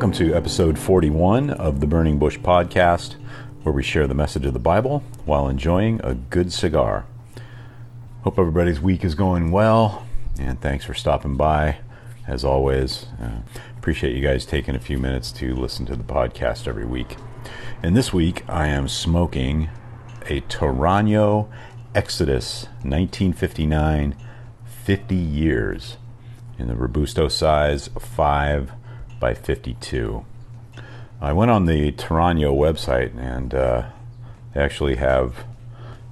Welcome to episode 41 of the Burning Bush podcast, where we share the message of the Bible while enjoying a good cigar. Hope everybody's week is going well, and thanks for stopping by. As always, uh, appreciate you guys taking a few minutes to listen to the podcast every week. And this week, I am smoking a Torano Exodus 1959 50 years in the Robusto size 5 by 52. I went on the Torano website and uh, they actually have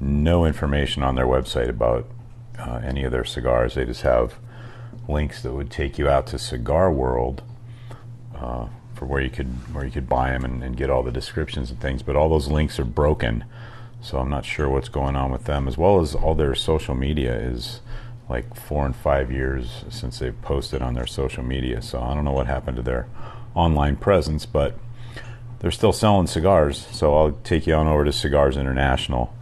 no information on their website about uh, any of their cigars. They just have links that would take you out to Cigar World uh, for where you could where you could buy them and, and, get all the descriptions and things. But all those links are broken, so I'm not sure what's going on with them. As well as all their social media is like four and five years since they've posted on their social media. So I don't know what happened to their online presence, but they're still selling cigars. So I'll take you on over to Cigars International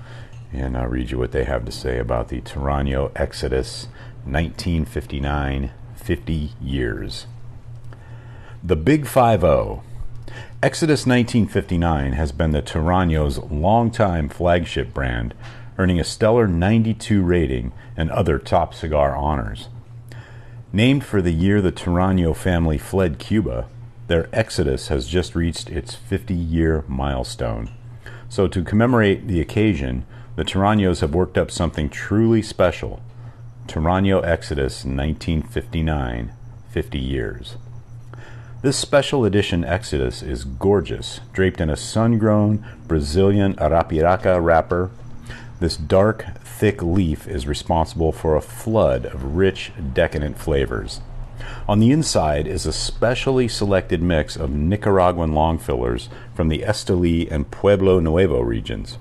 and I'll read you what they have to say about the Torano Exodus 1959 50 years. The Big 5 0. Exodus 1959 has been the Torano's longtime flagship brand earning a stellar 92 rating and other top cigar honors. Named for the year the Torano family fled Cuba, their exodus has just reached its 50 year milestone. So, to commemorate the occasion, the Toranos have worked up something truly special Torano Exodus 1959 50 years. This special edition Exodus is gorgeous, draped in a sun grown Brazilian Arapiraca wrapper this dark, thick leaf is responsible for a flood of rich, decadent flavors. On the inside is a specially selected mix of Nicaraguan long fillers from the Esteli and Pueblo Nuevo regions.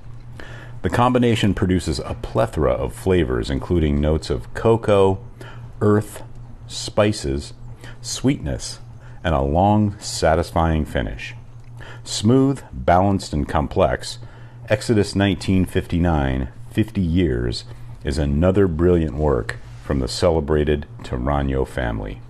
The combination produces a plethora of flavors, including notes of cocoa, earth, spices, sweetness, and a long, satisfying finish. Smooth, balanced, and complex, Exodus 1959, 50 Years, is another brilliant work from the celebrated Torano family.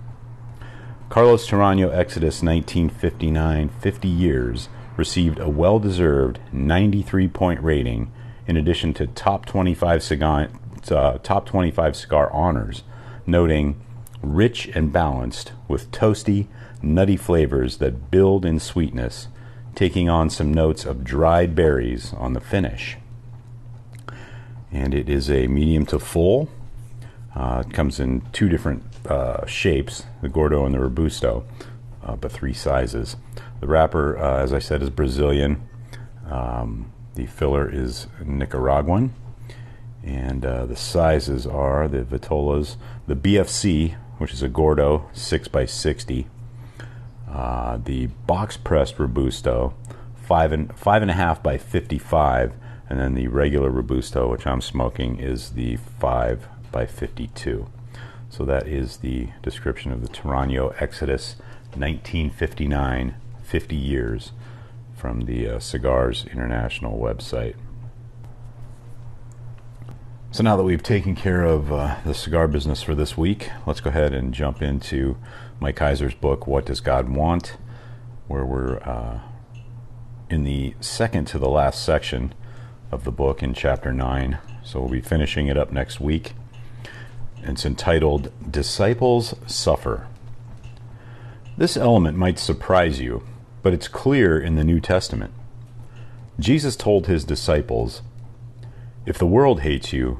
Carlos Torano Exodus 1959, 50 Years received a well deserved 93 point rating in addition to top 25 cigar, uh, top 25 cigar honors, noting rich and balanced with toasty, nutty flavors that build in sweetness taking on some notes of dried berries on the finish. And it is a medium to full. Uh, it comes in two different uh, shapes the Gordo and the Robusto, uh, but three sizes. The wrapper, uh, as I said, is Brazilian. Um, the filler is Nicaraguan. And uh, the sizes are the Vitolas, the BFC, which is a Gordo 6x60, uh, the box pressed Robusto, five and five and a half by 55, and then the regular Robusto, which I'm smoking, is the five by 52. So that is the description of the Torano Exodus 1959, 50 years from the uh, Cigars International website. So now that we've taken care of uh, the cigar business for this week, let's go ahead and jump into Mike Heiser's book, What Does God Want? where we're uh, in the second to the last section of the book in chapter 9. So we'll be finishing it up next week. It's entitled Disciples Suffer. This element might surprise you, but it's clear in the New Testament. Jesus told his disciples, if the world hates you,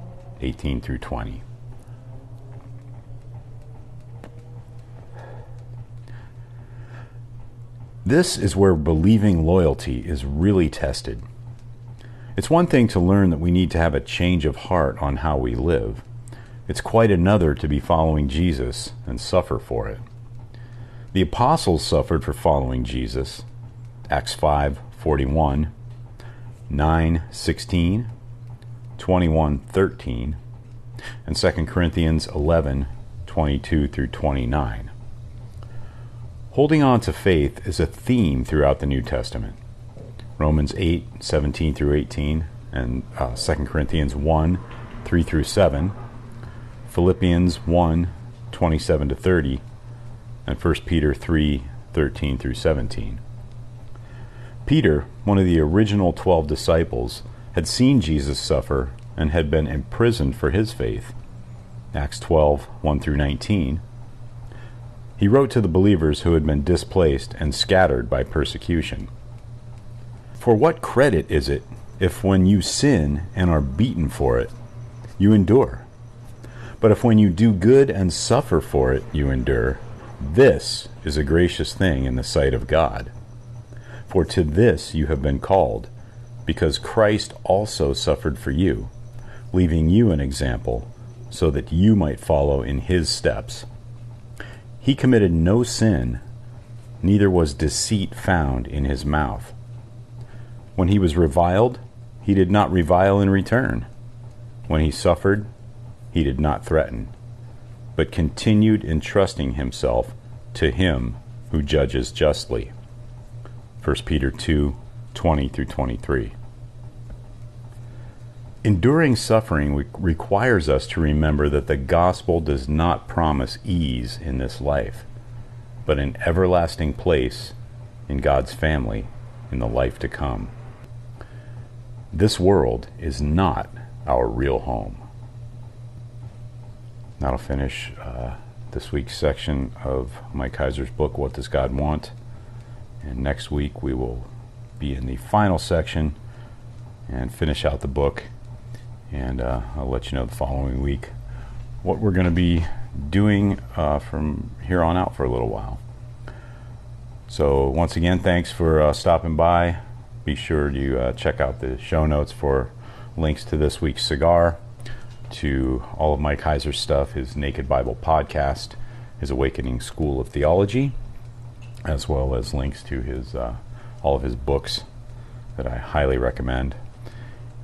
18 through 20. This is where believing loyalty is really tested. It's one thing to learn that we need to have a change of heart on how we live. It's quite another to be following Jesus and suffer for it. The apostles suffered for following Jesus, Acts 5:41, 9:16, 21:13, and 2 Corinthians 11:22 through 29. Holding on to faith is a theme throughout the New Testament. Romans 8:17 through 18 and uh, 2 Corinthians 1 3 through 7, Philippians 1 27 to 30, and 1 Peter 3 13 through 17. Peter, one of the original 12 disciples, had seen Jesus suffer and had been imprisoned for his faith. Acts 12 1 through 19. He wrote to the believers who had been displaced and scattered by persecution. For what credit is it if when you sin and are beaten for it, you endure? But if when you do good and suffer for it, you endure, this is a gracious thing in the sight of God. For to this you have been called, because Christ also suffered for you, leaving you an example, so that you might follow in his steps. He committed no sin, neither was deceit found in his mouth. When he was reviled, he did not revile in return. When he suffered, he did not threaten, but continued entrusting himself to him who judges justly. 1 Peter 2 20 through 23. Enduring suffering requires us to remember that the gospel does not promise ease in this life, but an everlasting place in God's family in the life to come. This world is not our real home. That'll finish uh, this week's section of Mike Heiser's book, What Does God Want? And next week we will be in the final section and finish out the book. And uh, I'll let you know the following week what we're going to be doing uh, from here on out for a little while. So, once again, thanks for uh, stopping by. Be sure to uh, check out the show notes for links to this week's cigar, to all of Mike Heiser's stuff, his Naked Bible podcast, his Awakening School of Theology, as well as links to his uh, all of his books that I highly recommend,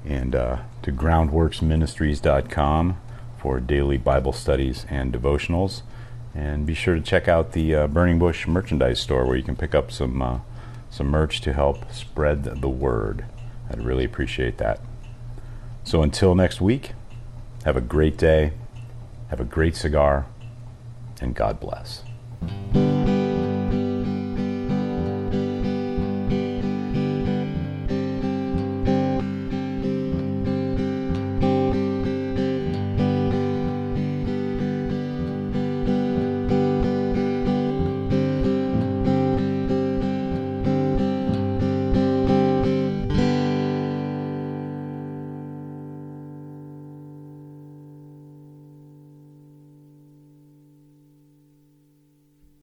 and uh, to groundworksministries.com for daily Bible studies and devotionals. And be sure to check out the uh, Burning Bush merchandise store where you can pick up some uh, some merch to help spread the word. I'd really appreciate that. So until next week, have a great day, have a great cigar, and God bless.